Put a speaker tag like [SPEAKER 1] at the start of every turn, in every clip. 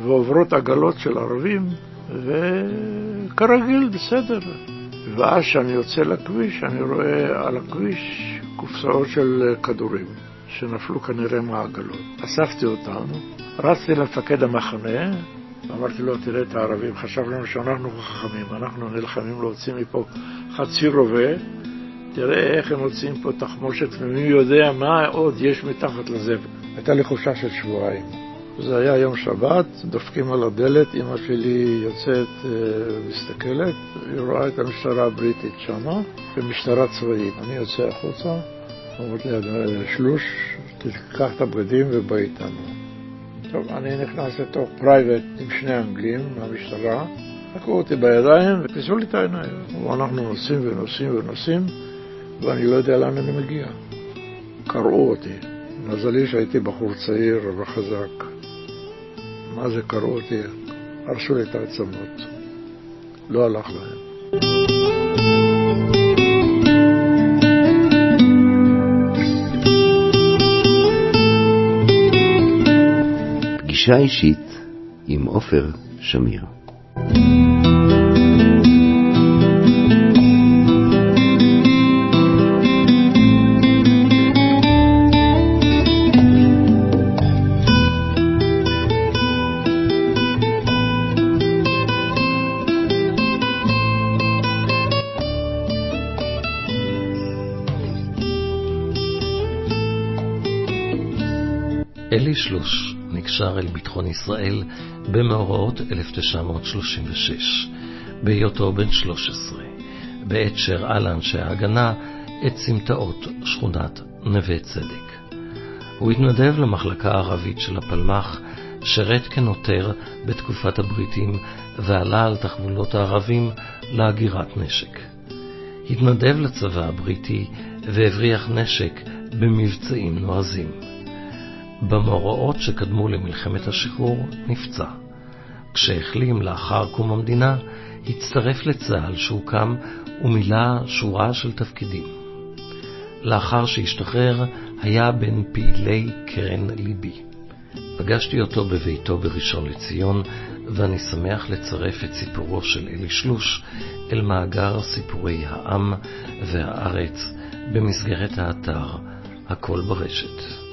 [SPEAKER 1] ועוברות עגלות של ערבים, וכרגיל, בסדר. ואז כשאני יוצא לכביש, אני רואה על הכביש קופסאות של כדורים, שנפלו כנראה מהעגלות. אספתי אותם, רצתי למפקד המחנה, אמרתי לו, תראה את הערבים, חשבנו שאנחנו חכמים, אנחנו נלחמים להוציא מפה חצי רובה, תראה איך הם מוציאים פה תחמושת, ומי יודע מה עוד יש מתחת לזבל. הייתה לי חופשה של שבועיים. זה היה יום שבת, דופקים על הדלת, אמא שלי יוצאת ומסתכלת, היא רואה את המשטרה הבריטית שמה, ומשטרה צבאית. אני יוצא החוצה, אומרת לי, שלוש, תיקח את הבגדים ובוא איתנו. טוב, אני נכנס לתוך פרייבט עם שני אנגלים מהמשטרה, לקחו אותי בידיים וכיסו לי את העיניים. אנחנו נוסעים ונוסעים ונוסעים, ואני לא יודע לאן אני מגיע. קראו אותי. מזלי שהייתי בחור צעיר וחזק. מה זה קראו אותי? הרסו לי את העצמות. לא הלך להם.
[SPEAKER 2] פגישה אישית עם עופר שמיר.
[SPEAKER 3] אלי שלוש נקשר אל ביטחון ישראל במאורעות 1936, בהיותו בן 13, בעת שהראה לאנשי ההגנה את סמטאות שכונת נווה צדק. הוא התנדב למחלקה הערבית של הפלמ"ח, שרת כנוטר בתקופת הבריטים ועלה על תחבולות הערבים להגירת נשק. התנדב לצבא הבריטי והבריח נשק במבצעים נועזים. במאורעות שקדמו למלחמת השחרור נפצע. כשהחלים לאחר קום המדינה, הצטרף לצה"ל שהוקם ומילא שורה של תפקידים. לאחר שהשתחרר, היה בין פעילי קרן ליבי. פגשתי אותו בביתו בראשון לציון, ואני שמח לצרף את סיפורו של אלי שלוש אל מאגר סיפורי העם והארץ במסגרת האתר הכל ברשת.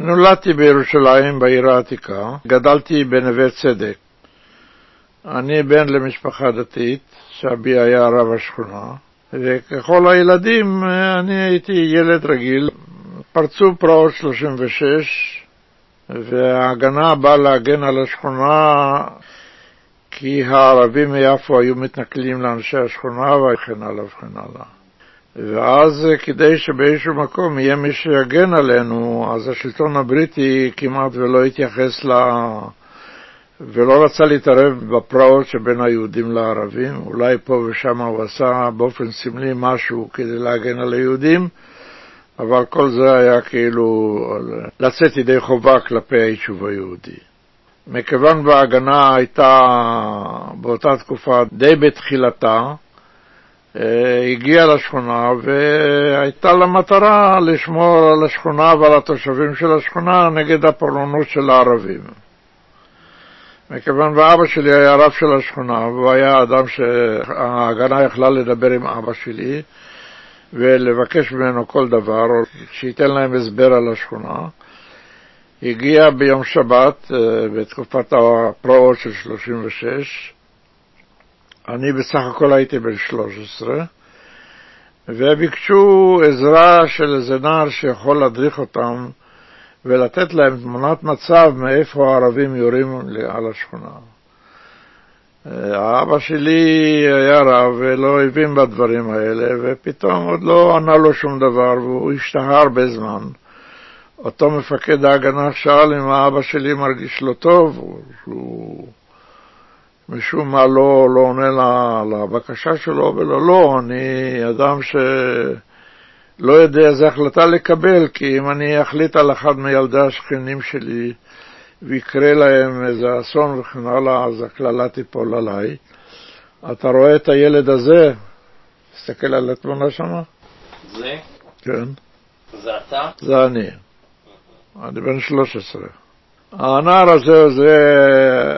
[SPEAKER 1] נולדתי בירושלים, בעיר העתיקה, גדלתי בנווה צדק. אני בן למשפחה דתית, שאבי היה רב השכונה, וככל הילדים אני הייתי ילד רגיל. פרצו פרעות 36, וההגנה באה להגן על השכונה כי הערבים מיפו היו מתנכלים לאנשי השכונה וכן הלאה וכן הלאה. ואז כדי שבאיזשהו מקום יהיה מי שיגן עלינו, אז השלטון הבריטי כמעט ולא התייחס ל... ולא רצה להתערב בפרעות שבין היהודים לערבים. אולי פה ושם הוא עשה באופן סמלי משהו כדי להגן על היהודים, אבל כל זה היה כאילו לצאת ידי חובה כלפי היישוב היהודי. מכיוון וההגנה הייתה באותה תקופה די בתחילתה, הגיעה לשכונה והייתה לה מטרה לשמור על השכונה ועל התושבים של השכונה נגד הפורענות של הערבים. מכיוון ואבא שלי היה רב של השכונה, והוא היה אדם שההגנה יכלה לדבר עם אבא שלי ולבקש ממנו כל דבר, או שייתן להם הסבר על השכונה. הגיע ביום שבת, בתקופת הפרעות של 36, אני בסך הכל הייתי בן 13, וביקשו עזרה של איזה נער שיכול להדריך אותם ולתת להם תמונת מצב מאיפה הערבים יורים על השכונה. האבא שלי היה רב ולא הבין בדברים האלה, ופתאום עוד לא ענה לו שום דבר, והוא השתהה הרבה זמן. אותו מפקד ההגנה שאל אם האבא שלי מרגיש לא טוב, הוא משום מה לא, לא עונה לבקשה שלו, ולא, לא, אני אדם לא יודע איזה החלטה לקבל, כי אם אני אחליט על אחד מילדי השכנים שלי ויקרה להם איזה אסון וכן הלאה, אז הקללה תיפול עליי. אתה רואה את הילד הזה, תסתכל על התמונה שמה.
[SPEAKER 3] זה?
[SPEAKER 1] כן.
[SPEAKER 3] זה אתה?
[SPEAKER 1] זה אני. אני בן 13. הנער הזה זה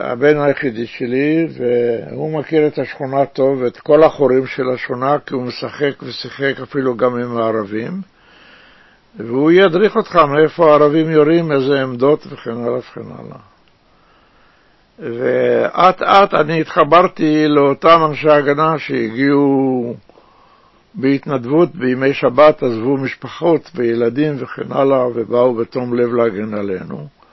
[SPEAKER 1] הבן היחידי שלי, והוא מכיר את השכונה טוב, את כל החורים של השכונה, כי הוא משחק ושיחק אפילו גם עם הערבים, והוא ידריך אותך מאיפה הערבים יורים, איזה עמדות וכן הלאה וכן הלאה. ואט אט אני התחברתי לאותם אנשי הגנה שהגיעו בהתנדבות בימי שבת, עזבו משפחות וילדים וכן הלאה, ובאו בתום לב להגן עלינו.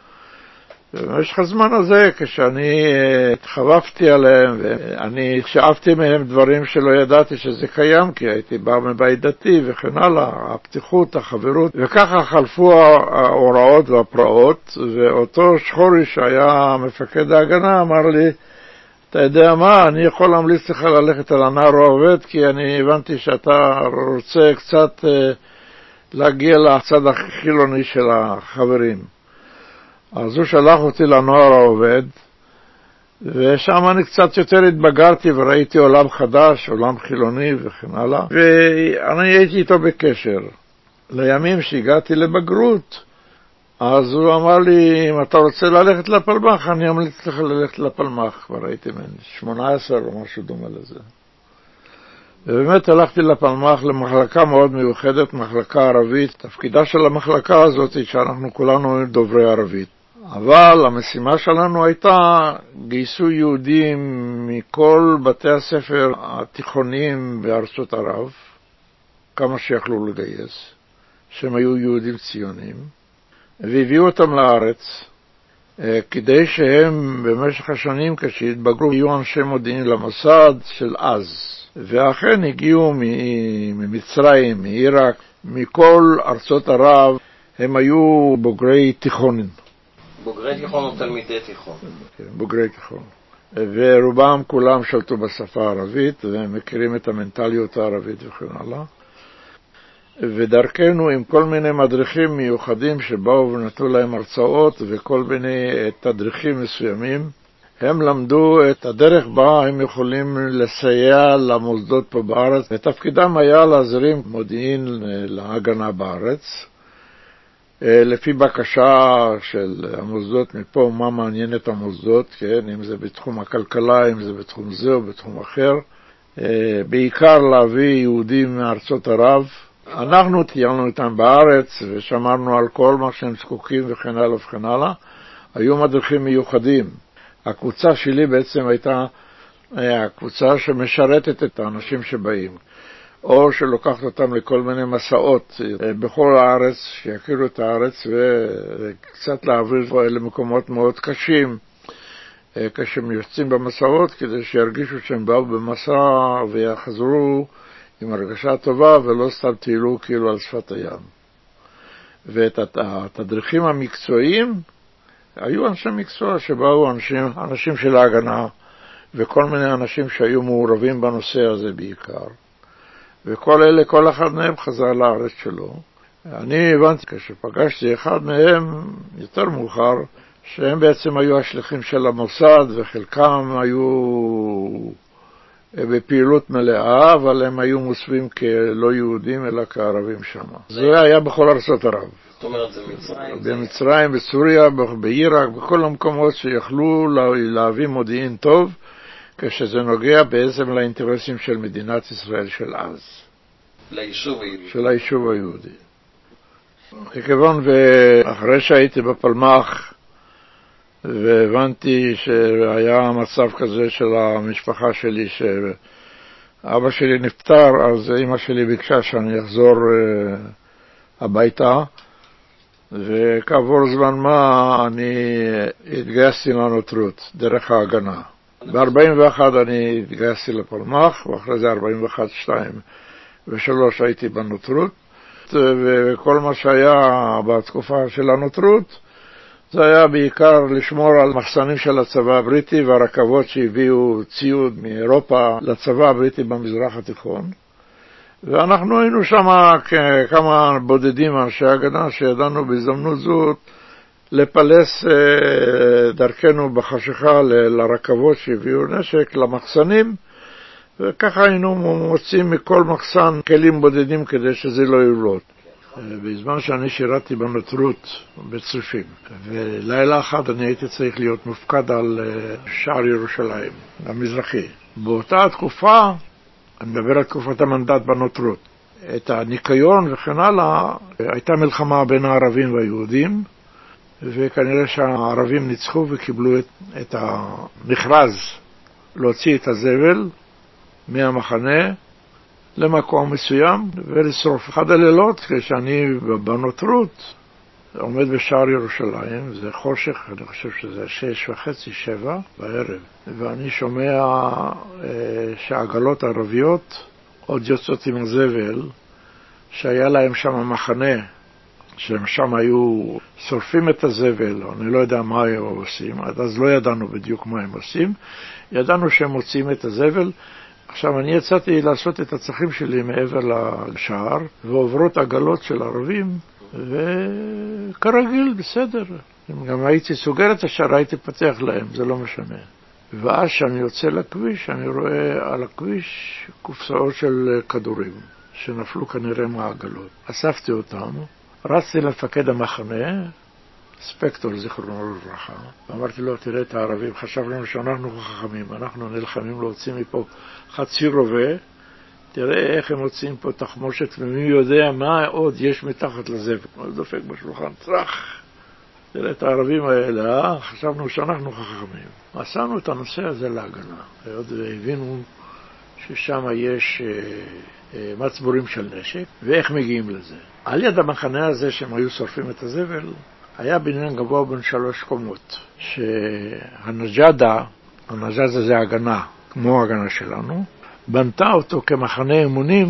[SPEAKER 1] ובמשך הזמן הזה, כשאני אה, התחבבתי עליהם, ואני שאבתי מהם דברים שלא ידעתי שזה קיים, כי הייתי בא מבית דתי וכן הלאה, הפתיחות, החברות, וככה חלפו ההוראות והפרעות, ואותו שחורי שהיה מפקד ההגנה אמר לי, אתה יודע מה, אני יכול להמליץ לך ללכת על הנער העובד, כי אני הבנתי שאתה רוצה קצת אה, להגיע לצד החילוני של החברים. אז הוא שלח אותי לנוער העובד, ושם אני קצת יותר התבגרתי וראיתי עולם חדש, עולם חילוני וכן הלאה, ואני הייתי איתו בקשר. לימים שהגעתי לבגרות, אז הוא אמר לי, אם אתה רוצה ללכת לפלמ"ח, אני אמליץ לך ללכת לפלמ"ח. כבר הייתי בן 18 או משהו דומה לזה. ובאמת הלכתי לפלמ"ח למחלקה מאוד מיוחדת, מחלקה ערבית. תפקידה של המחלקה הזאת שאנחנו כולנו דוברי ערבית. אבל המשימה שלנו הייתה, גייסו יהודים מכל בתי הספר התיכוניים בארצות ערב, כמה שיכלו לגייס, שהם היו יהודים ציונים, והביאו אותם לארץ, אה, כדי שהם במשך השנים, כשהתבגרו, יהיו אנשי מודיעין למוסד של אז. ואכן הגיעו ממצרים, מעיראק, מכל ארצות ערב, הם היו בוגרי תיכונים.
[SPEAKER 3] בוגרי תיכון או תלמידי תיכון?
[SPEAKER 1] כן, בוגרי תיכון. ורובם כולם שלטו בשפה הערבית, והם מכירים את המנטליות הערבית וכן הלאה. ודרכנו עם כל מיני מדריכים מיוחדים שבאו ונתנו להם הרצאות וכל מיני תדריכים מסוימים, הם למדו את הדרך בה הם יכולים לסייע למוסדות פה בארץ, ותפקידם היה להזרים מודיעין להגנה בארץ. אה, לפי בקשה של המוסדות מפה, מה מעניין את המוסדות, כן, אם זה בתחום הכלכלה, אם זה בתחום זה או בתחום אחר. אה, בעיקר להביא יהודים מארצות ערב. אנחנו טיילנו איתם בארץ ושמרנו על כל מה שהם זקוקים וכן הלאה וכן הלאה. היו מדריכים מיוחדים. הקבוצה שלי בעצם הייתה אה, הקבוצה שמשרתת את האנשים שבאים. או שלוקחת אותם לכל מיני מסעות אה, בכל הארץ, שיכירו את הארץ וקצת להעביר למקומות מאוד קשים אה, כשהם יוצאים במסעות, כדי שירגישו שהם באו במסע ויחזרו עם הרגשה טובה ולא סתם טיילו כאילו על שפת הים. ואת התדריכים המקצועיים, היו אנשי מקצוע שבאו אנשים, אנשים של ההגנה וכל מיני אנשים שהיו מעורבים בנושא הזה בעיקר. וכל אלה, כל אחד מהם חזר לארץ שלו. אני הבנתי כשפגשתי אחד מהם יותר מאוחר, שהם בעצם היו השליחים של המוסד וחלקם היו בפעילות מלאה, אבל הם היו מוסווים כלא יהודים אלא כערבים שם. זה היה בכל ארצות ערב.
[SPEAKER 3] זאת אומרת, זה מצרים?
[SPEAKER 1] במצרים, בסוריה, בעיראק, בכל המקומות שיכלו להביא מודיעין טוב. כשזה נוגע בעצם לאינטרסים של מדינת ישראל של אז.
[SPEAKER 3] ליישוב היהודי.
[SPEAKER 1] של היישוב היהודי. מכיוון ואחרי שהייתי בפלמ"ח והבנתי שהיה מצב כזה של המשפחה שלי, שאבא שלי נפטר, אז אמא שלי ביקשה שאני אחזור אה, הביתה, וכעבור זמן מה אני התגייסתי לנוטרות, דרך ההגנה. ב-41 אני התגייסתי לפלמ"ח, ואחרי זה 41, 2 ו-3 הייתי בנוטרות, וכל מה שהיה בתקופה של הנוטרות זה היה בעיקר לשמור על מחסנים של הצבא הבריטי והרכבות שהביאו ציוד מאירופה לצבא הבריטי במזרח התיכון. ואנחנו היינו שם כמה בודדים אנשי הגנה שידענו בהזדמנות זאת לפלס אה, דרכנו בחשיכה לרכבות שהביאו נשק, למחסנים, וככה היינו מוצאים מכל מחסן כלים בודדים כדי שזה לא יבלוט. אה, בזמן שאני שירתתי בנוטרות בצריפים, ולילה אחד אני הייתי צריך להיות מופקד על אה, שער ירושלים, המזרחי. באותה תקופה, אני מדבר על תקופת המנדט בנוטרות, את הניקיון וכן הלאה, הייתה מלחמה בין הערבים והיהודים, וכנראה שהערבים ניצחו וקיבלו את, את המכרז להוציא את הזבל מהמחנה למקום מסוים ולשרוף. אחד הלילות, כשאני בנוטרות, עומד בשער ירושלים, זה חושך, אני חושב שזה שש וחצי, שבע בערב, ואני שומע אה, שהעגלות הערביות עוד יוצאות עם הזבל, שהיה להם שם מחנה שהם שם היו שורפים את הזבל, או אני לא יודע מה הם עושים, עד אז לא ידענו בדיוק מה הם עושים, ידענו שהם מוציאים את הזבל. עכשיו, אני יצאתי לעשות את הצרכים שלי מעבר לשער, ועוברות עגלות של ערבים, וכרגיל, בסדר. אם גם הייתי סוגר את השער, הייתי פתח להם, זה לא משנה. ואז כשאני יוצא לכביש, אני רואה על הכביש קופסאות של כדורים, שנפלו כנראה מהעגלות. אספתי אותם, רצתי למפקד המחנה, ספקטור, זיכרונו לברכה, ואמרתי לו, תראה את הערבים, חשבנו שאנחנו חכמים, אנחנו נלחמים להוציא מפה חצי רובה, תראה איך הם מוצאים פה תחמושת, ומי יודע מה עוד יש מתחת לזבל. הוא דופק בשולחן, צרח. תראה את הערבים האלה, אה? חשבנו שאנחנו חכמים. עשינו את הנושא הזה להגנה, היות והבינו ששם יש אה, אה, מצבורים של נשק, ואיך מגיעים לזה. על יד המחנה הזה שהם היו שורפים את הזבל, היה בניין גבוה בין שלוש קומות, שהנג'אדה, הנג'אדה זה הגנה, כמו ההגנה שלנו, בנתה אותו כמחנה אימונים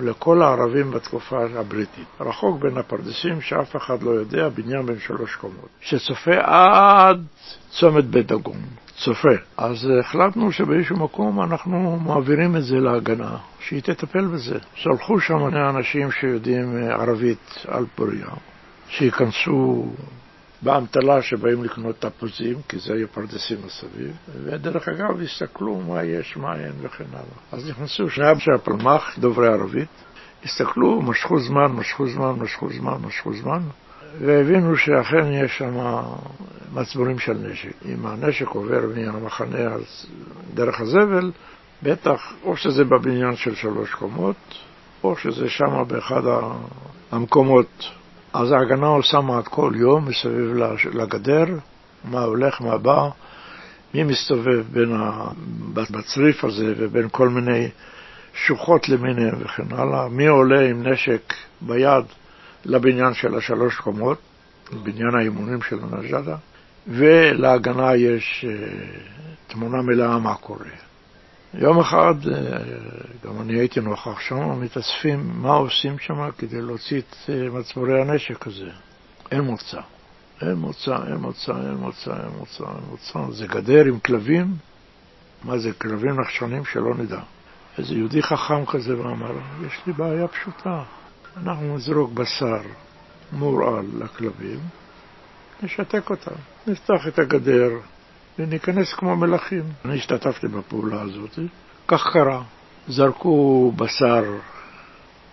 [SPEAKER 1] לכל הערבים בתקופה הבריטית. רחוק בין הפרדסים, שאף אחד לא יודע, בניין בין שלוש קומות, שצופה עד צומת בית דגון. צופה. אז החלטנו שבאיזשהו מקום אנחנו מעבירים את זה להגנה, שהיא תטפל בזה. שלחו שם אנשים שיודעים ערבית על פוריה, שייכנסו באמתלה שבאים לקנות תפוזים, כי זה היו פרדסים מסביב, ודרך אגב הסתכלו מה יש, מה אין וכן הלאה. אז נכנסו שני אנשי הפלמ"ח, דוברי ערבית, הסתכלו, משכו זמן, משכו זמן, משכו זמן, משכו זמן, והבינו שאכן יש שם מצבורים של נשק. אם הנשק עובר מהמחנה דרך הזבל, בטח או שזה בבניין של שלוש קומות, או שזה שם באחד המקומות. אז ההגנה עושה מעט כל יום מסביב לגדר, מה הולך, מה בא, מי מסתובב בין ה... בצריף הזה ובין כל מיני שוחות למיניהם וכן הלאה, מי עולה עם נשק ביד לבניין של השלוש קומות, בניין האימונים של הנג'אדה, ולהגנה יש אה, תמונה מלאה מה קורה. יום אחד, אה, גם אני הייתי נוכח שם, מתאספים מה עושים שם כדי להוציא את אה, מצבורי הנשק הזה. אין מוצא. אין מוצא, אין מוצא, אין מוצא, אין מוצא, אין מוצא. זה גדר עם כלבים, מה זה, כלבים נחשונים שלא נדע. איזה יהודי חכם כזה ואמר, יש לי בעיה פשוטה, אנחנו נזרוק בשר מורעל לכלבים, נשתק אותם, נפתח את הגדר וניכנס כמו מלכים. אני השתתפתי בפעולה הזאת, כך קרה. זרקו בשר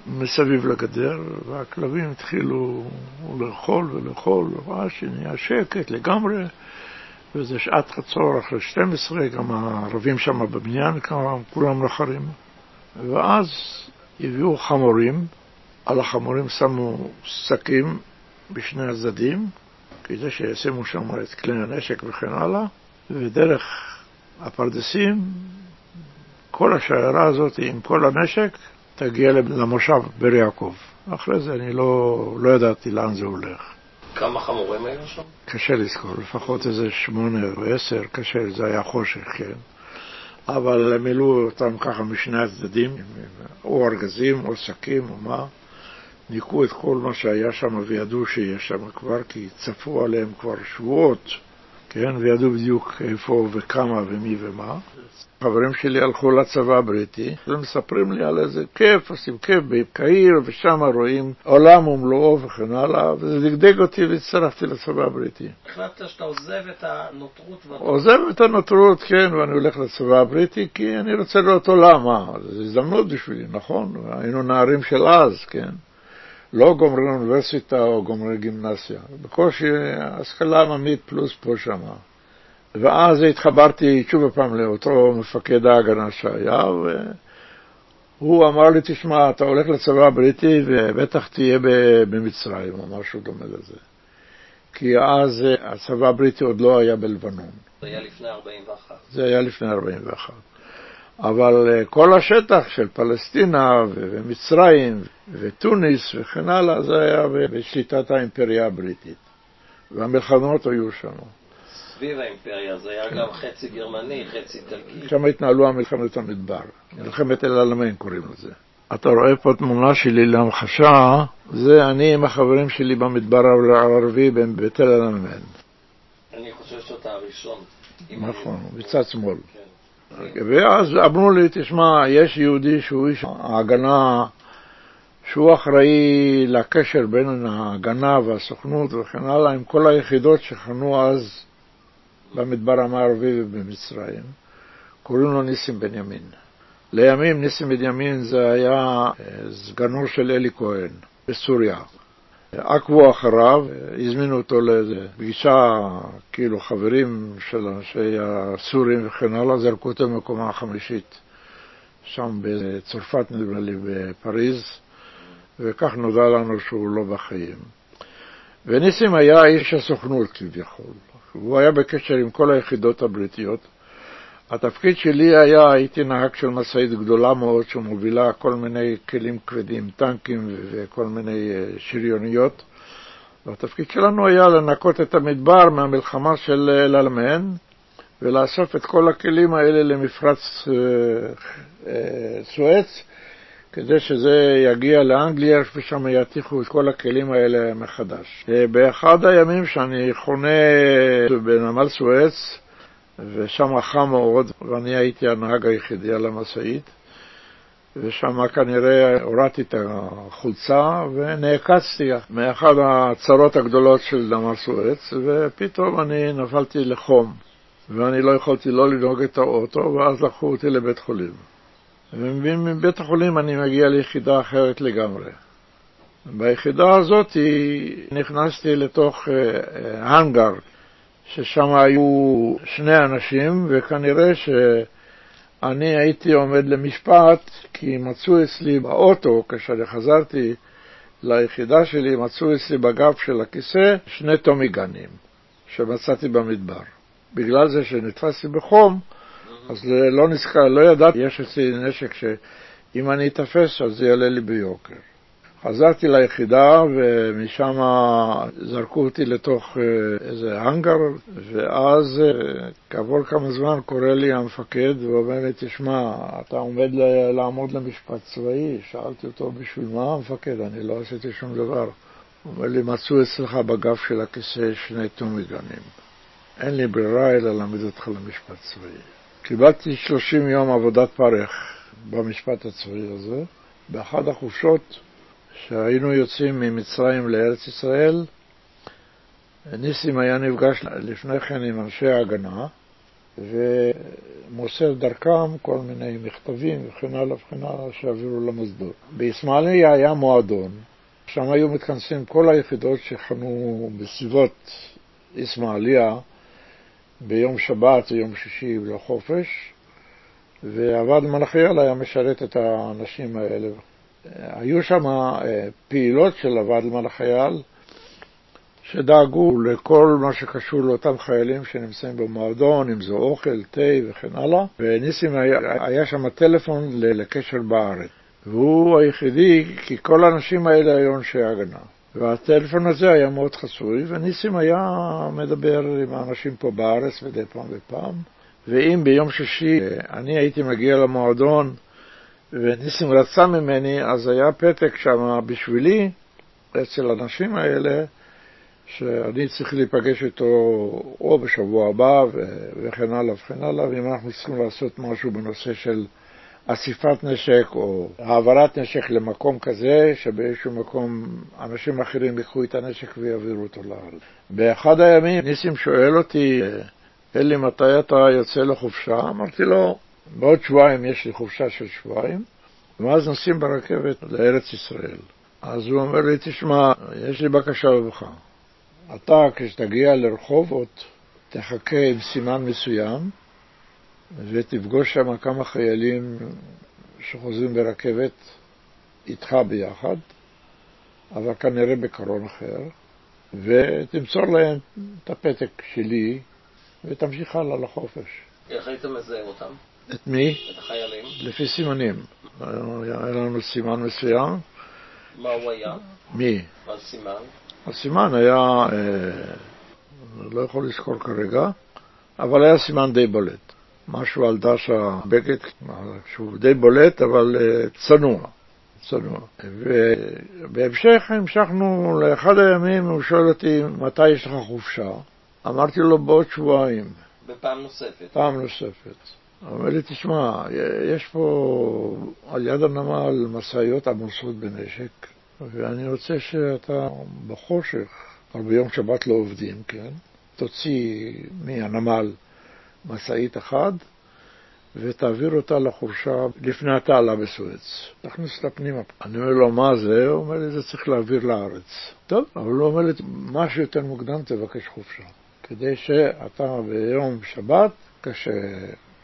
[SPEAKER 1] מסביב לגדר, והכלבים התחילו לאכול ולאכול, ואז שנהיה שקט לגמרי, וזה שעת חצור אחרי 12, גם הערבים שם בבניין, כולם נחרים. ואז הביאו חמורים, על החמורים שמו שקים בשני הצדדים, כדי שישימו שם את כלי הנשק וכן הלאה, ודרך הפרדסים, כל השיירה הזאת עם כל הנשק תגיע למושב באר יעקב. אחרי זה אני לא, לא ידעתי לאן זה הולך.
[SPEAKER 3] כמה חמורים היו שם?
[SPEAKER 1] קשה לזכור, לפחות איזה שמונה או עשר, קשה, זה היה חושך, כן. אבל מילאו אותם ככה משני הצדדים, או ארגזים או שקים או מה. ניקו את כל מה שהיה שם וידעו שיש שם כבר, כי צפו עליהם כבר שבועות כן, וידעו בדיוק איפה וכמה ומי ומה. חברים שלי הלכו לצבא הבריטי, ומספרים לי על איזה כיף, עושים כיף בקהיר, ושם רואים עולם ומלואו וכן הלאה, וזה דגדג אותי והצטרפתי לצבא הבריטי.
[SPEAKER 3] החלטת שאתה עוזב את הנותרות.
[SPEAKER 1] עוזב את הנותרות, כן, ואני הולך לצבא הבריטי, כי אני רוצה לראות עולם, מה, זו הזדמנות בשבילי, נכון? היינו נערים של אז, כן? לא גומרי אוניברסיטה או גומרי גימנסיה, בקושי השכלה עממית פלוס פה שמה. ואז התחברתי שוב פעם לאותו מפקד ההגנה שהיה, והוא אמר לי, תשמע, אתה הולך לצבא הבריטי ובטח תהיה במצרים, או משהו דומה לזה. כי אז הצבא הבריטי עוד לא היה בלבנון.
[SPEAKER 3] זה היה לפני 41.
[SPEAKER 1] זה היה לפני 41. אבל כל השטח של פלסטינה ומצרים ותוניס וכן הלאה, זה היה בשליטת האימפריה הבריטית. והמלחמות היו שם.
[SPEAKER 3] סביב האימפריה, זה היה גם חצי גרמני, חצי איטלקי.
[SPEAKER 1] שם התנהלו המלחמת המדבר, מלחמת אל-עלמיין קוראים לזה. אתה רואה פה תמונה שלי להמחשה, זה אני עם החברים שלי במדבר הערבי בתל אל-עלמיין.
[SPEAKER 3] אני חושב שאתה הראשון.
[SPEAKER 1] נכון, בצד שמאל. כן. ואז אמרו לי, תשמע, יש יהודי שהוא איש ההגנה, שהוא אחראי לקשר בין ההגנה והסוכנות וכן הלאה, עם כל היחידות שחנו אז במדבר המערבי ובמצרים, קוראים לו ניסים בנימין. לימים ניסים בנימין זה היה אה, סגנו של אלי כהן בסוריה. עקבו אחריו, הזמינו אותו לפגישה, כאילו חברים של אנשי הסורים וכן הלאה, זרקו אותו במקומה החמישית, שם בצרפת נדמה לי, בפריז, וכך נודע לנו שהוא לא בחיים. וניסים היה איש הסוכנות כביכול. הוא היה בקשר עם כל היחידות הבריטיות. התפקיד שלי היה, הייתי נהג של משאית גדולה מאוד שמובילה כל מיני כלים כבדים, טנקים וכל מיני אה, שריוניות. והתפקיד שלנו היה לנקות את המדבר מהמלחמה של אל-עלמיין ולאסוף את כל הכלים האלה למפרץ אה, אה, סואץ, כדי שזה יגיע לאנגליה ושם יתיחו את כל הכלים האלה מחדש. באחד הימים שאני חונה בנמל סואץ, ושם חם מאוד, ואני הייתי הנהג היחידי על המשאית, ושם כנראה הורדתי את החולצה ונעקצתי מאחד הצרות הגדולות של נמל סואץ, ופתאום אני נפלתי לחום, ואני לא יכולתי לא לנהוג את האוטו, ואז לקחו אותי לבית חולים. ומבית החולים אני מגיע ליחידה אחרת לגמרי. ביחידה הזאת נכנסתי לתוך האנגר, אה, ששם היו שני אנשים, וכנראה שאני הייתי עומד למשפט, כי מצאו אצלי באוטו, כאשר חזרתי ליחידה שלי, מצאו אצלי בגב של הכיסא שני טומיגנים שמצאתי במדבר. בגלל זה שנתפסתי בחום, אז לא נזכר, לא ידעתי, יש אצלי נשק שאם אני אתפס אז זה יעלה לי ביוקר. חזרתי ליחידה ומשם זרקו אותי לתוך אה, איזה האנגר ואז אה, כעבור כמה זמן קורא לי המפקד ואומר לי, תשמע, אתה עומד לעמוד למשפט צבאי? שאלתי אותו, בשביל מה המפקד? אני לא עשיתי שום דבר. הוא אומר לי, מצאו אצלך בגב של הכיסא שני טומיגנים. אין לי ברירה אלא להעמיד אותך למשפט צבאי. קיבלתי 30 יום עבודת פרך במשפט הצבאי הזה. באחד החופשות שהיינו יוצאים ממצרים לארץ ישראל, ניסים היה נפגש לפני כן עם אנשי ההגנה ומוסר דרכם כל מיני מכתבים וכן הלאה וכן הלאה שיעבירו למוסדות. באסמאעיליה היה מועדון, שם היו מתכנסים כל היחידות שחנו בסביבות אסמאעיליה ביום שבת או יום שישי לחופש, ועבד מלאכיאל היה משרת את האנשים האלה. היו שם אה, פעילות של הוועד למען החייל, שדאגו לכל מה שקשור לאותם חיילים שנמצאים במועדון, אם זה אוכל, תה וכן הלאה, וניסים היה, היה שם טלפון לקשר בארץ. והוא היחידי, כי כל האנשים האלה היו אנשי הגנה. והטלפון הזה היה מאוד חסוי, וניסים היה מדבר עם האנשים פה בארץ מדי פעם ופעם. ואם ביום שישי אני הייתי מגיע למועדון וניסים רצה ממני, אז היה פתק שם בשבילי, אצל האנשים האלה, שאני צריך להיפגש איתו או בשבוע הבא וכן הלאה וכן הלאה, ואם אנחנו צריכים לעשות משהו בנושא של אסיפת נשק או העברת נשק למקום כזה, שבאיזשהו מקום אנשים אחרים ייקחו את הנשק ויעבירו אותו לארץ. באחד הימים ניסים שואל אותי, אלי, מתי אתה יוצא לחופשה? אמרתי לו, בעוד שבועיים יש לי חופשה של שבועיים, ואז נוסעים ברכבת לארץ ישראל. אז הוא אומר לי, תשמע, יש לי בקשה בך. אתה, כשתגיע לרחובות, תחכה עם סימן מסוים, ותפגוש שם כמה חיילים שחוזרים ברכבת איתך ביחד, אבל כנראה בקרון אחר, ותמסור להם את הפתק שלי ותמשיך הלאה לחופש.
[SPEAKER 3] איך היית מזהה אותם?
[SPEAKER 1] את מי?
[SPEAKER 3] את החיילים.
[SPEAKER 1] לפי סימנים. היה לנו סימן מסוים.
[SPEAKER 3] מה הוא היה?
[SPEAKER 1] מי?
[SPEAKER 3] מה סימן?
[SPEAKER 1] הסימן היה, אה, לא יכול לזכור כרגע, אבל היה סימן די בולט. משהו על דש הבגד, שהוא די בולט, אבל אה, צנוע. צנוע. ובהמשך המשכנו לאחד הימים, הוא שואל אותי, מתי יש לך חופשה? אמרתי לו, בעוד שבועיים.
[SPEAKER 3] בפעם נוספת.
[SPEAKER 1] פעם נוספת. אומר לי, תשמע, יש פה על יד הנמל משאיות עמוסות בנשק, ואני רוצה שאתה בחושך, אבל ביום שבת לא עובדים, כן? תוציא מהנמל משאית אחת ותעביר אותה לחורשה לפני התעלה בסואץ. תכניס אותה פנימה. אני אומר לו, מה זה? הוא אומר לי, זה צריך להעביר לארץ. טוב, אבל הוא אומר לי, מה שיותר מוקדם תבקש חופשה. כדי שאתה ביום שבת,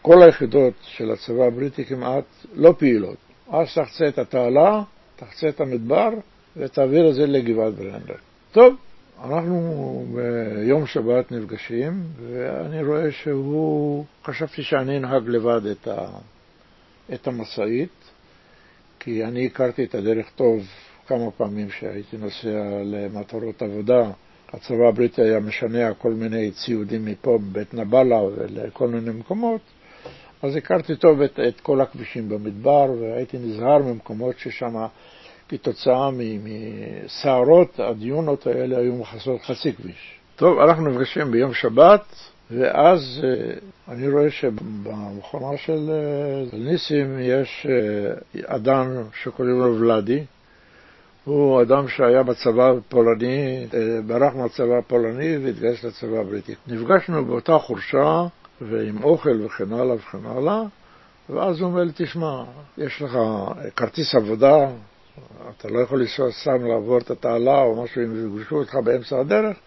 [SPEAKER 1] כשכל היחידות של הצבא הבריטי כמעט לא פעילות, אז תחצה את התעלה, תחצה את המדבר ותעביר את זה לגבעת ברנדר. טוב, אנחנו ביום שבת נפגשים, ואני רואה שהוא, חשבתי שאני אנהג לבד את, ה, את המשאית, כי אני הכרתי את הדרך טוב כמה פעמים שהייתי נוסע למטרות עבודה. הצבא הבריטי היה משנע כל מיני ציודים מפה, בבית נבלה ולכל מיני מקומות, אז הכרתי טוב את, את כל הכבישים במדבר, והייתי נזהר ממקומות ששם כתוצאה מסערות, הדיונות האלה היו מכסות חצי כביש. טוב, אנחנו נפגשים ביום שבת, ואז אה, אני רואה שבמכונה של אה, ניסים יש אה, אדם שקוראים לו ולאדי. הוא אדם שהיה בצבא הפולני, ברח מהצבא הפולני והתגייס לצבא הבריטי. נפגשנו באותה חורשה ועם אוכל וכן הלאה וכן הלאה, ואז הוא אומר לי, תשמע, יש לך כרטיס עבודה, אתה לא יכול לנסוע סתם לעבור את התעלה או משהו, אם יפגשו אותך באמצע הדרך,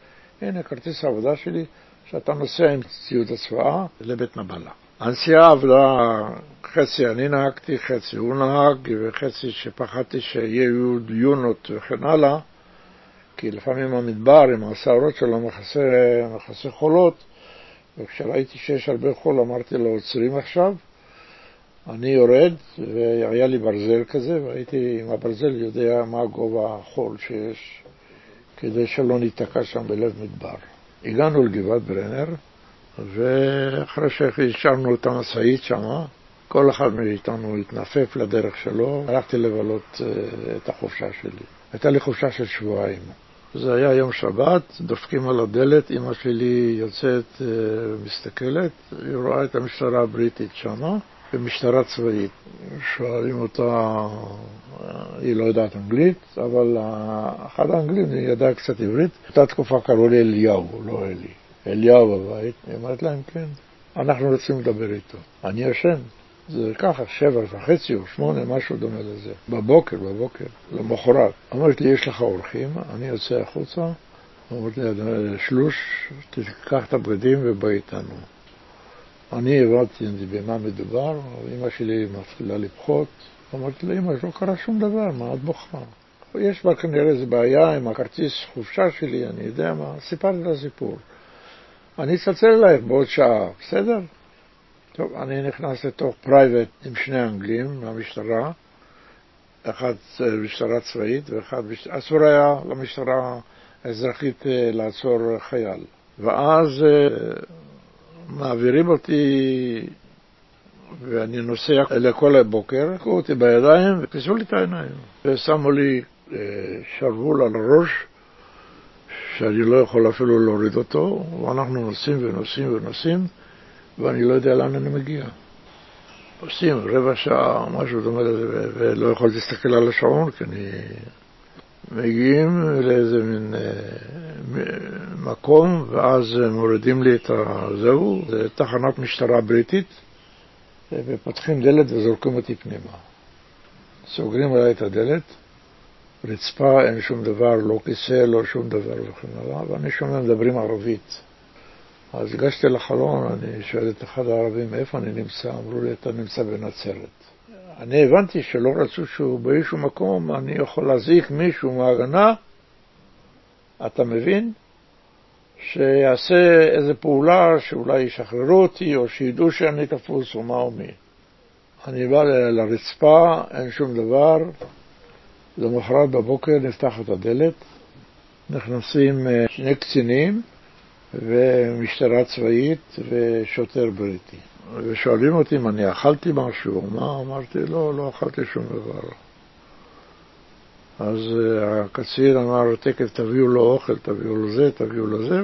[SPEAKER 1] הנה כרטיס העבודה שלי, שאתה נוסע עם ציוד הצבאה לבית נבלה. הנסיעה עבדה, חצי אני נהגתי, חצי הוא נהג, וחצי שפחדתי שיהיו דיונות וכן הלאה, כי לפעמים המדבר עם הסערות שלו מכסה, חולות, וכשראיתי שיש הרבה חול אמרתי לו, עוצרים עכשיו, אני יורד, והיה לי ברזל כזה, והייתי עם הברזל יודע מה גובה החול שיש, כדי שלא ניתקע שם בלב מדבר. הגענו לגבעת ברנר, ואחרי שהשארנו את המשאית שם, כל אחד מאיתנו התנפף לדרך שלו, הלכתי לבלות אה, את החופשה שלי. הייתה לי חופשה של שבועיים. זה היה יום שבת, דופקים על הדלת, אמא שלי יוצאת, אה, מסתכלת, היא רואה את המשטרה הבריטית שמה, במשטרה צבאית. שואלים אותה, היא לא יודעת אנגלית, אבל אחד האנגלים ידע קצת עברית. באותה תקופה קראו לי אליהו, לא אלי. אליהו בבית, היא אמרת להם, כן, אנחנו רוצים לדבר איתו. אני ישן. זה ככה, שבע וחצי או שמונה, משהו דומה לזה. בבוקר, בבוקר, למחרת. אמרה לי, יש לך אורחים? אני יוצא החוצה. אמרה לי, שלוש, תיקח את הבגדים ובוא איתנו. אני הבנתי במה מדובר, אמא שלי מתחילה לבכות. אמרתי לה, אמא, לא קרה שום דבר, מה את בוכה? יש בה כנראה איזו בעיה עם הכרטיס חופשה שלי, אני יודע מה, סיפרתי לה סיפור. אני אצלצל אלייך בעוד שעה, בסדר? טוב, אני נכנס לתוך פרייבט עם שני אנגלים מהמשטרה, אחד משטרה צבאית ואחד, אסור היה למשטרה האזרחית אה, לעצור חייל. ואז אה, מעבירים אותי ואני נוסע לכל הבוקר, לקחו אותי בידיים וכיסו לי את העיניים. ושמו לי אה, שרוול על הראש שאני לא יכול אפילו להוריד אותו, ואנחנו נוסעים ונוסעים ונוסעים, ואני לא יודע לאן אני מגיע. עושים רבע שעה, משהו דומה לזה, ולא יכולתי להסתכל על השעון, כי אני... מגיעים לאיזה מין אה, מקום, ואז מורידים לי את הזהו, זה תחנת משטרה בריטית, ופותחים דלת וזורקים אותי פנימה. סוגרים עליי את הדלת, רצפה, אין שום דבר, לא כיסא, לא שום דבר וכן הלאה, ואני שומע מדברים ערבית. אז הגשתי לחלון, אני שואל את אחד הערבים, איפה אני נמצא? אמרו לי, אתה נמצא בנצרת. אני הבנתי שלא רצו שהוא באיזשהו מקום, אני יכול להזעיק מישהו מההגנה, אתה מבין? שיעשה איזו פעולה שאולי ישחררו אותי, או שידעו שאני תפוס, או מה או מי. אני בא לרצפה, אין שום דבר, למחרת בבוקר נפתחת הדלת, נכנסים אה, שני קצינים ומשטרה צבאית ושוטר בריטי. ושואלים אותי אם אני אכלתי משהו, מה? אמרתי, לא, לא אכלתי שום דבר. אז אה, הקצין אמר, תכף תביאו לו אוכל, תביאו לו זה, תביאו לו זה,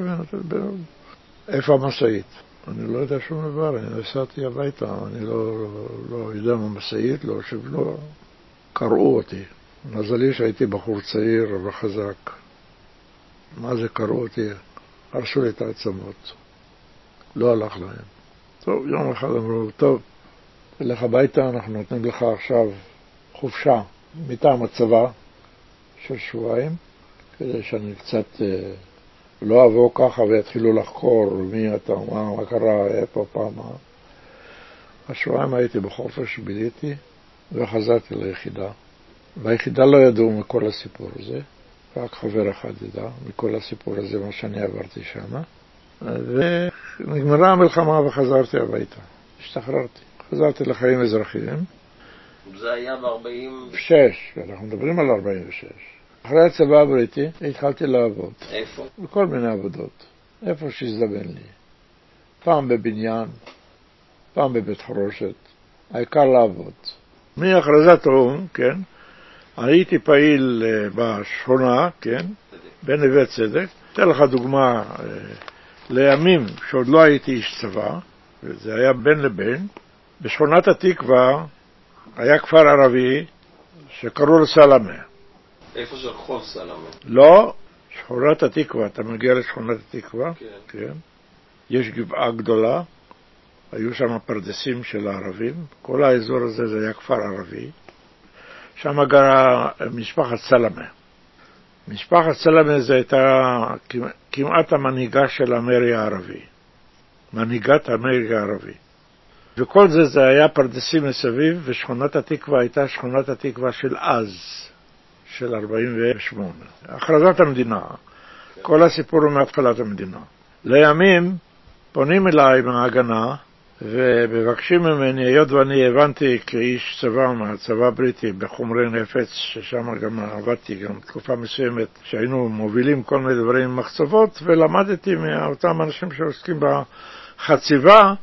[SPEAKER 1] איפה המשאית? אני לא יודע שום דבר, אני נסעתי הביתה, אני לא, לא יודע מה משאית, לא, שלא קראו אותי. מזלי שהייתי בחור צעיר וחזק. מה זה קראו אותי? הרסו לי את העצמות. לא הלך להם. טוב, יום אחד אמרו, טוב, תלך הביתה, אנחנו נותנים לך עכשיו חופשה מטעם הצבא של שבועיים, כדי שאני קצת אה, לא אבוא ככה ויתחילו לחקור מי אתה, מה, מה קרה, איפה, פעם, מה. השבועיים הייתי בחופש, ביליתי, וחזרתי ליחידה. ביחידה לא ידעו מכל הסיפור הזה, רק חבר אחד ידע מכל הסיפור הזה, מה שאני עברתי שם. ונגמרה המלחמה וחזרתי הביתה. השתחררתי. חזרתי לחיים אזרחיים.
[SPEAKER 3] זה היה ב-46.
[SPEAKER 1] שש, אנחנו מדברים על 46. אחרי הצבא הבריטי התחלתי לעבוד.
[SPEAKER 3] איפה?
[SPEAKER 1] בכל מיני עבודות. איפה שהזדמן לי. פעם בבניין, פעם בבית חרושת. העיקר לעבוד. מהכרזת האו"ם, כן, הייתי פעיל אה, בשכונה, כן, בנווה צדק. אתן לך דוגמה, אה, לימים שעוד לא הייתי איש צבא, וזה היה בין לבין, בשכונת התקווה היה כפר ערבי שקראו לו סלמה.
[SPEAKER 3] איפה של רחוב סלמה?
[SPEAKER 1] לא, שכונת התקווה, אתה מגיע לשכונת התקווה,
[SPEAKER 3] כן.
[SPEAKER 1] כן. יש גבעה גדולה, היו שם פרדסים של הערבים, כל האזור הזה זה היה כפר ערבי, שם גרה משפחת סלמה. משפחת סלמה זו הייתה כמעט המנהיגה של המרי הערבי, מנהיגת המרי הערבי. וכל זה, זה היה פרדסים מסביב, ושכונת התקווה הייתה שכונת התקווה של אז, של 48. הכרזת המדינה, כל הסיפור הוא מהתחלת המדינה. לימים פונים אליי מההגנה, ומבקשים ממני, היות ואני הבנתי כאיש צבא מהצבא הבריטי בחומרי נפץ, ששם גם עבדתי גם תקופה מסוימת, שהיינו מובילים כל מיני דברים עם מחצבות, ולמדתי מאותם אנשים שעוסקים בחציבה,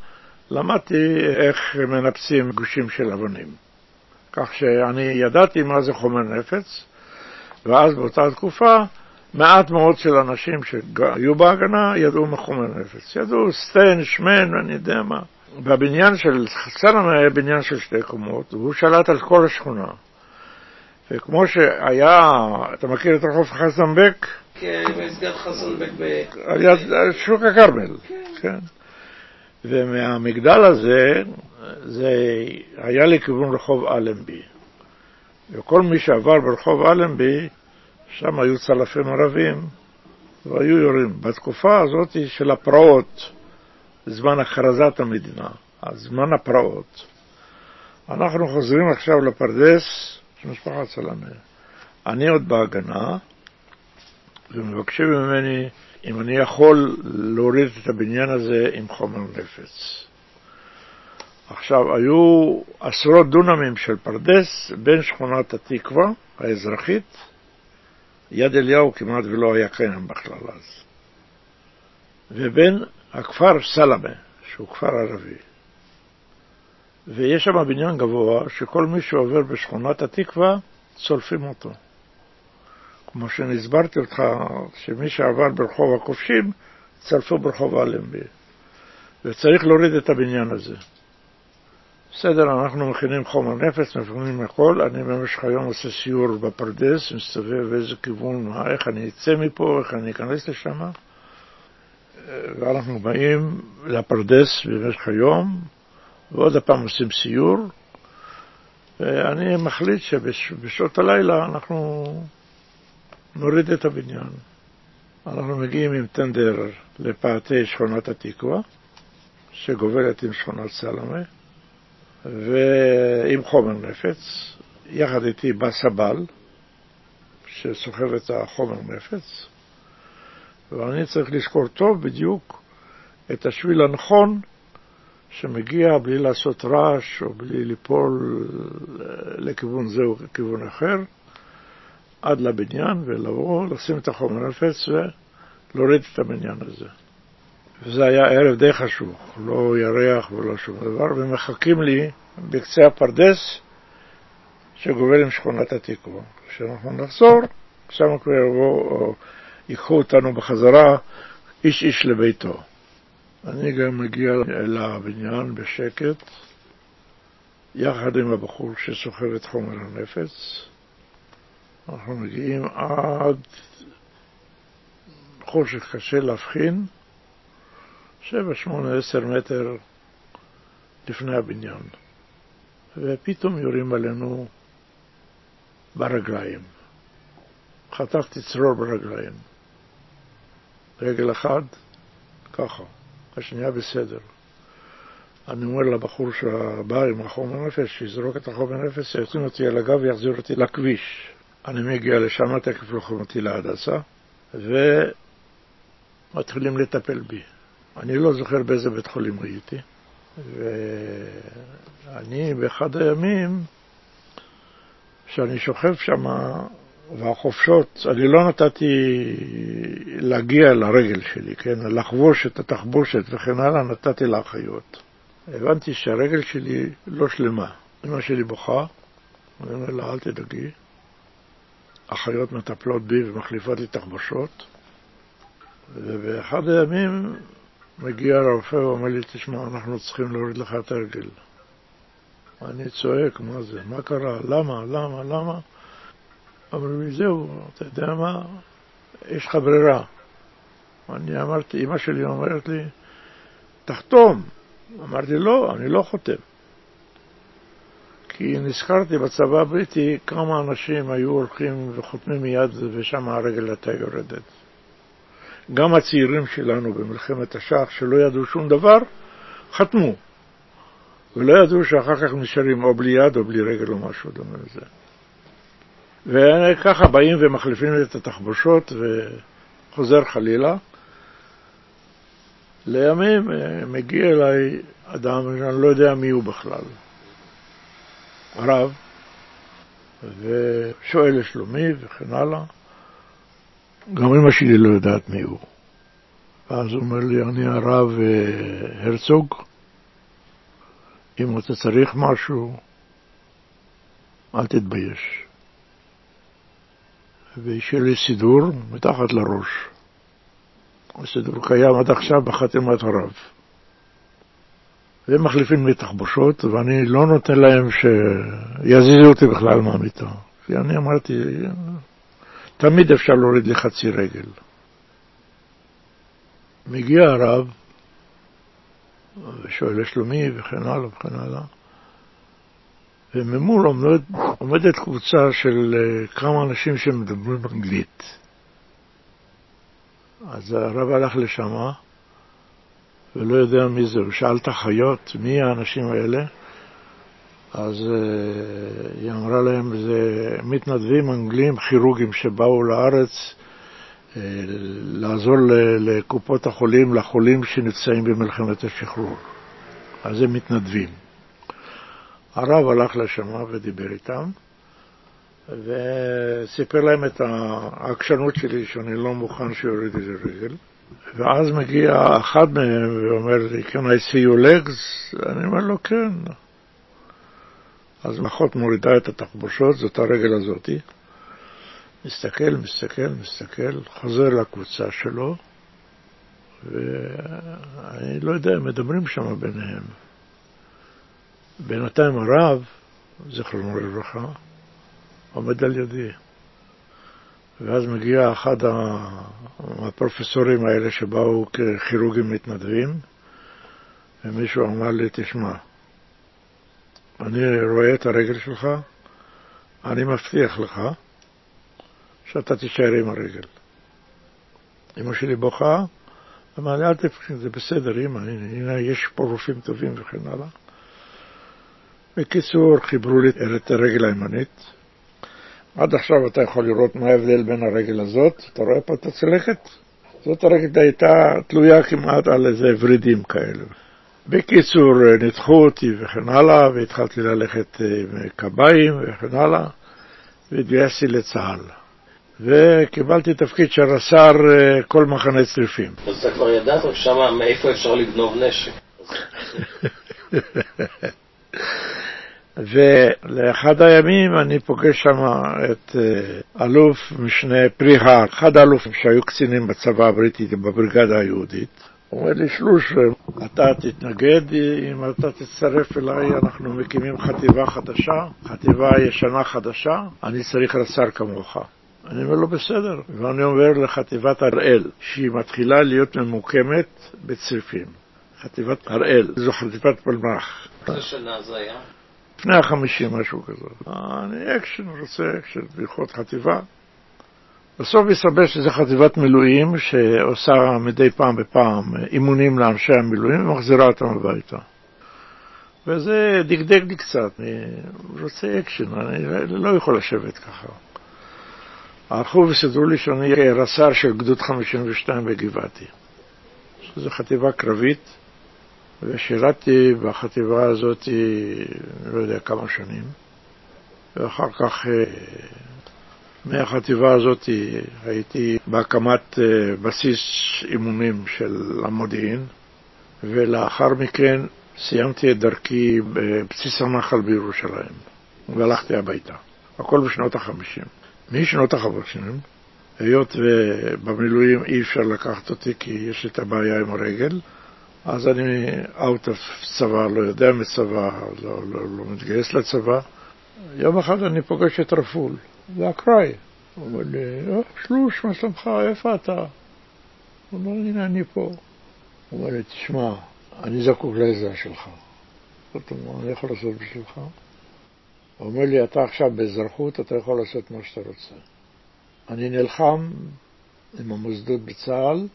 [SPEAKER 1] למדתי איך מנפצים גושים של אבנים. כך שאני ידעתי מה זה חומר נפץ, ואז באותה תקופה מעט מאוד של אנשים שהיו בהגנה ידעו מחומר נפץ. ידעו סטן, שמן, אני יודע מה. והבניין של סלם היה בניין של שתי קומות, והוא שלט על כל השכונה. וכמו שהיה, אתה מכיר את רחוב חסנבק?
[SPEAKER 3] כן, מסגד חסנבק ב...
[SPEAKER 1] על יד שוק הכרמל, כן. ומהמגדל הזה, זה היה לכיוון רחוב אלנבי. וכל מי שעבר ברחוב אלנבי, שם היו צלפים ערבים, והיו יורים. בתקופה הזאת של הפרעות, זמן הכרזת המדינה, זמן הפרעות. אנחנו חוזרים עכשיו לפרדס של משפחת סלמה. אני עוד בהגנה, ומבקשים ממני אם אני יכול להוריד את הבניין הזה עם חומר נפץ. עכשיו, היו עשרות דונמים של פרדס בין שכונת התקווה האזרחית, יד אליהו כמעט ולא היה קיים בכלל אז, ובין הכפר סלמה, שהוא כפר ערבי. ויש שם בניין גבוה שכל מי שעובר בשכונת התקווה, צולפים אותו. כמו שאני הסברתי אותך, שמי שעבר ברחוב הכובשים, צלפו ברחוב אלנבי. וצריך להוריד את הבניין הזה. בסדר, אנחנו מכינים חומר נפץ, מכינים הכל, אני במשך היום עושה סיור בפרדס, מסתובב באיזה כיוון, איך אני אצא מפה, איך אני אכנס לשם, ואנחנו באים לפרדס במשך היום, ועוד הפעם עושים סיור, ואני מחליט שבשעות הלילה אנחנו נוריד את הבניין. אנחנו מגיעים עם טנדר לפאתי שכונת התקווה, שגובלת עם שכונת סלמה, ועם חומר נפץ. יחד איתי בא סבל, שסוחב את החומר נפץ, ואני צריך לזכור טוב בדיוק את השביל הנכון שמגיע בלי לעשות רעש או בלי ליפול לכיוון זה או לכיוון אחר, עד לבניין ולבוא, לשים את החומר נפץ ולהוריד את הבניין הזה. וזה היה ערב די חשוך, לא ירח ולא שום דבר, ומחכים לי בקצה הפרדס שגובל עם שכונת התקווה. כשאנחנו נחזור, שם כבר יבואו, ייקחו אותנו בחזרה, איש איש לביתו. אני גם מגיע אל הבניין בשקט, יחד עם הבחור שסוחב את חומר הנפץ. אנחנו מגיעים עד חושך קשה להבחין, שבע, שמונה, עשר מטר לפני הבניין. ופתאום יורים עלינו ברגליים. חטפתי צרור ברגליים. רגל אחת, ככה, השנייה בסדר. אני אומר לבחור שבא עם החומר נפש, שיזרוק את החומר נפש, שישים אותי על הגב ויחזיר אותי לכביש. אני מגיע לשם, תכף לוקחים אותי להדסה, ומתחילים לטפל בי. אני לא זוכר באיזה בית חולים הייתי, ואני באחד הימים, שאני שוכב שם, והחופשות, אני לא נתתי להגיע לרגל שלי, כן, לחבוש את התחבושת וכן הלאה, נתתי לאחיות. הבנתי שהרגל שלי לא שלמה. אמא שלי בוכה, אני אומר לה, אל תדאגי. אחיות מטפלות בי ומחליפות לי תחבושות, ובאחד הימים מגיע הרופא ואומר לי, תשמע, אנחנו צריכים להוריד לך את הרגל. אני צועק, מה זה? מה קרה? למה? למה? למה? לי, זהו, אתה יודע מה? יש לך ברירה. אני אמרתי, אמא שלי אומרת לי, תחתום. אמרתי, לא, אני לא חותם. כי נזכרתי בצבא הבריטי כמה אנשים היו הולכים וחותמים מיד ושם הרגל הייתה יורדת. גם הצעירים שלנו במלחמת השח, שלא ידעו שום דבר, חתמו. ולא ידעו שאחר כך נשארים או בלי יד או בלי רגל או משהו דומה לזה. וככה באים ומחליפים את התחבושות וחוזר חלילה. לימים אה, מגיע אליי אדם שאני לא יודע מי הוא בכלל. רב, ושואל לשלומי וכן הלאה. גם אמא שלי לא יודעת מי הוא. ואז הוא אומר לי, אני הרב אה, הרצוג, אם אתה צריך משהו, אל תתבייש. והשאיר לי סידור מתחת לראש. הסידור קיים עד עכשיו בחתימת הרב. והם מחליפים לי תחבושות, ואני לא נותן להם שיזיזו אותי בכלל מהמיטה. כי אני אמרתי, תמיד אפשר להוריד לי חצי רגל. מגיע הרב, ושואל לשלומי וכן הלאה וכן הלאה, וממול עומד, עומדת קבוצה של אה, כמה אנשים שמדברים אנגלית. אז הרב הלך לשם, ולא יודע מי זה, הוא שאל את החיות, מי האנשים האלה? אז uh, היא אמרה להם, זה מתנדבים אנגלים כירורגים שבאו לארץ uh, לעזור לקופות החולים, לחולים שנפצעים במלחמת השחרור. אז הם מתנדבים. הרב הלך לשם ודיבר איתם, וסיפר להם את העקשנות שלי, שאני לא מוכן שיוריד לי רגל. ואז מגיע אחד מהם ואומר לי, can I see your legs? אני אומר לו, כן. אז אחות מורידה את התחבושות, זאת הרגל הזאתי, מסתכל, מסתכל, מסתכל, חוזר לקבוצה שלו, ואני לא יודע, מדברים שם ביניהם. בינתיים הרב, זיכרונו לברכה, עומד על ידי. ואז מגיע אחד הפרופסורים האלה שבאו ככירורגים מתנדבים, ומישהו אמר לי, תשמע, אני רואה את הרגל שלך, אני מבטיח לך שאתה תישאר עם הרגל. אמא שלי בוכה, אמר לי, אל תפחד, זה בסדר, אמא, הנה, יש פה רופאים טובים וכן הלאה. בקיצור, חיברו לי את הרגל הימנית. עד עכשיו אתה יכול לראות מה ההבדל בין הרגל הזאת, אתה רואה פה את הצלקת? זאת הרגל הייתה תלויה כמעט על איזה ורידים כאלה. בקיצור, ניתחו אותי וכן הלאה, והתחלתי ללכת עם קביים וכן הלאה, והתגייסתי לצה"ל. וקיבלתי תפקיד של רס"ר כל מחנה צריפים.
[SPEAKER 3] אז אתה כבר ידעת שמה מאיפה אפשר לגנוב נשק.
[SPEAKER 1] ולאחד הימים אני פוגש שם את אלוף משנה פריהר, אחד האלופים שהיו קצינים בצבא הבריטי בבריגדה היהודית. הוא אומר לי, שלוש, אתה תתנגד, אם אתה תצטרף אליי, אנחנו מקימים חטיבה חדשה, חטיבה ישנה חדשה, אני צריך רס"ר כמוך. אני אומר לו, בסדר. ואני אומר לחטיבת הראל, שהיא מתחילה להיות ממוקמת בצריפים. חטיבת הראל, זו חטיבת פלמ"ח.
[SPEAKER 3] איזה שנה זה היה?
[SPEAKER 1] לפני החמישים, משהו כזה. אני אקשן, רוצה אקשן, ברכות חטיבה. בסוף הסתבר שזו חטיבת מילואים שעושה מדי פעם בפעם אימונים לאנשי המילואים ומחזירה אותם הביתה. וזה דגדג לי קצת, אני רוצה אקשן, אני לא יכול לשבת ככה. הלכו וסידרו לי שאני אהיה רס"ר של גדוד 52 בגבעתי. זו חטיבה קרבית, ושירתתי בחטיבה הזאת, לא יודע כמה שנים, ואחר כך מהחטיבה הזאת הייתי בהקמת בסיס אימונים של המודיעין, ולאחר מכן סיימתי את דרכי בבסיס הנחל בירושלים, והלכתי הביתה. הכל בשנות החמישים. משנות החמישים, היות ובמילואים אי אפשר לקחת אותי כי יש את הבעיה עם הרגל, אז אני out of צבא, לא יודע מצבא, לא, לא, לא מתגייס לצבא. יום אחד אני פוגש את רפול, זה אקראי. הוא אומר לי, אה, שלוש, מה שלומך, איפה אתה? הוא אומר, הנה אני פה. הוא אומר לי, תשמע, אני זקוק לעזרה שלך. זאת אומרת, אני יכול לעשות בשבילך? הוא אומר לי, אתה עכשיו באזרחות, אתה יכול לעשות מה שאתה רוצה. אני נלחם עם המוסדות בצה"ל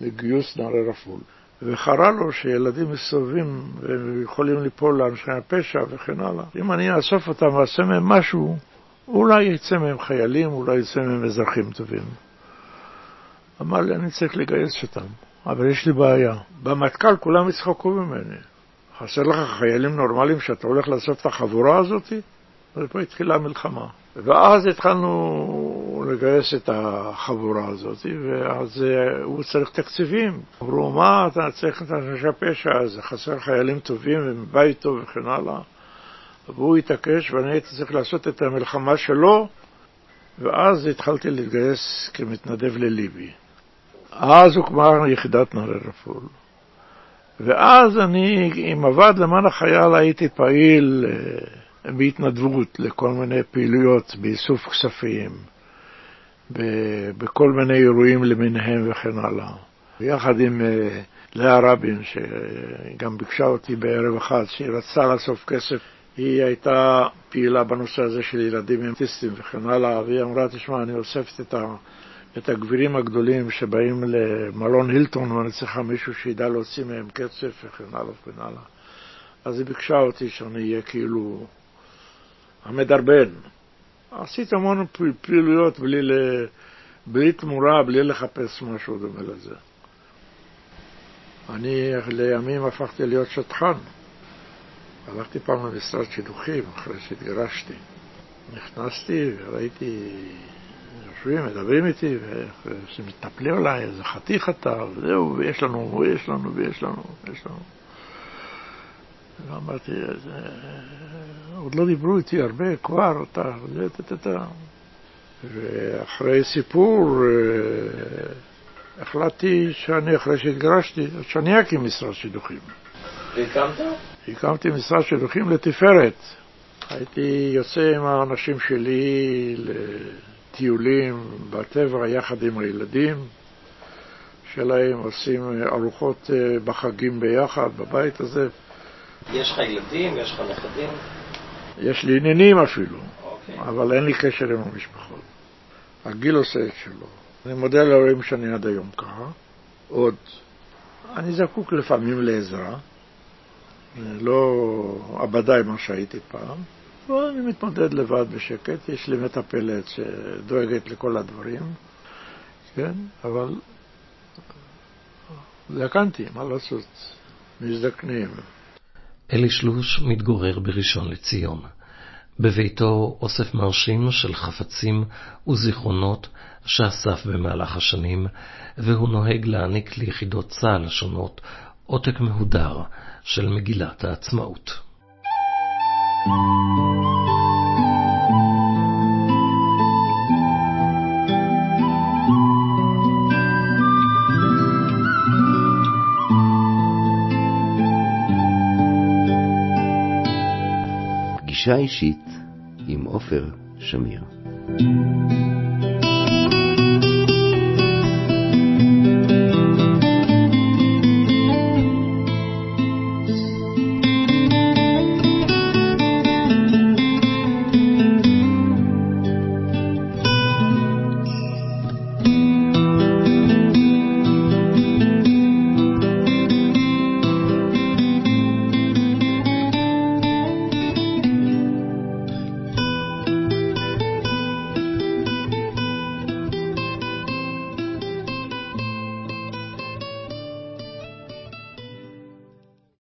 [SPEAKER 1] לגיוס נערי רפול. וחרה לו שילדים מסתובבים והם יכולים ליפול לאנשי הפשע וכן הלאה. אם אני אאסוף אותם ואעשה מהם משהו, אולי יצא מהם חיילים, אולי יצא מהם אזרחים טובים. אמר לי, אני צריך לגייס אותם, אבל יש לי בעיה. במטכ"ל כולם יצחקו ממני. חסר לך חיילים נורמליים שאתה הולך לאסוף את החבורה הזאת? ופה התחילה המלחמה. ואז התחלנו לגייס את החבורה הזאת, ואז הוא צריך תקציבים. אמרו, מה אתה צריך את אנשי הפשע הזה? חסר חיילים טובים ובית טוב וכן הלאה. והוא התעקש, ואני הייתי צריך לעשות את המלחמה שלו, ואז התחלתי להתגייס כמתנדב לליבי. אז הוקמה יחידת נערי רפול. ואז אני, עם הוועד למען החייל, הייתי פעיל בהתנדבות לכל מיני פעילויות באיסוף כספים, בכל מיני אירועים למיניהם וכן הלאה. יחד עם לאה רבין, שגם ביקשה אותי בערב אחד, שהיא רצתה לאסוף כסף, היא הייתה פעילה בנושא הזה של ילדים עם אוטיסטים וכן הלאה, והיא אמרה, תשמע, אני אוספת את ה... את הגבירים הגדולים שבאים למלון הילטון ואני צריכה מישהו שידע להוציא מהם קצף וכן הלאה וכן הלאה. אז היא ביקשה אותי שאני אהיה כאילו המדרבן. עשיתי המון פעילויות בלי, בלי תמורה, בלי לחפש משהו דומה לזה. אני לימים הפכתי להיות שטחן. הלכתי פעם למשרד שידוכים אחרי שהתגרשתי. נכנסתי וראיתי יושבים, מדברים איתי, ומתנפלים עליי, איזה חתיך אתה, וזהו, ויש לנו, ויש לנו, ויש לנו, ויש לנו. ואמרתי, עוד לא דיברו איתי הרבה, כבר, אתה. ואחרי סיפור אה, החלטתי שאני, אחרי שהתגרשתי, שאני אקים משרד שידוכים.
[SPEAKER 4] והקמת?
[SPEAKER 1] הקמתי משרד שידוכים לתפארת. הייתי יוצא עם האנשים שלי לטיולים בטבע יחד עם הילדים שלהם, עושים ארוחות אה, בחגים ביחד בבית הזה.
[SPEAKER 4] יש לך ילדים? יש לך נכדים?
[SPEAKER 1] יש לי עניינים אפילו,
[SPEAKER 4] אוקיי.
[SPEAKER 1] אבל אין לי קשר עם המשפחות. הגיל עושה את שלו. אני מודה להורים שאני עד היום ככה. עוד, אני זקוק לפעמים לעזרה. זה לא עבדיי מה שהייתי פעם. ואני מתמודד לבד בשקט, יש לי מטפלת שדואגת לכל הדברים, כן, אבל זקנתי, מה לעשות, מזדקנים.
[SPEAKER 3] אלי שלוש מתגורר בראשון לציון. בביתו אוסף מרשים של חפצים וזיכרונות שאסף במהלך השנים, והוא נוהג להעניק ליחידות צה"ל השונות עותק מהודר של מגילת העצמאות.
[SPEAKER 2] פגישה אישית עם עופר שמיר.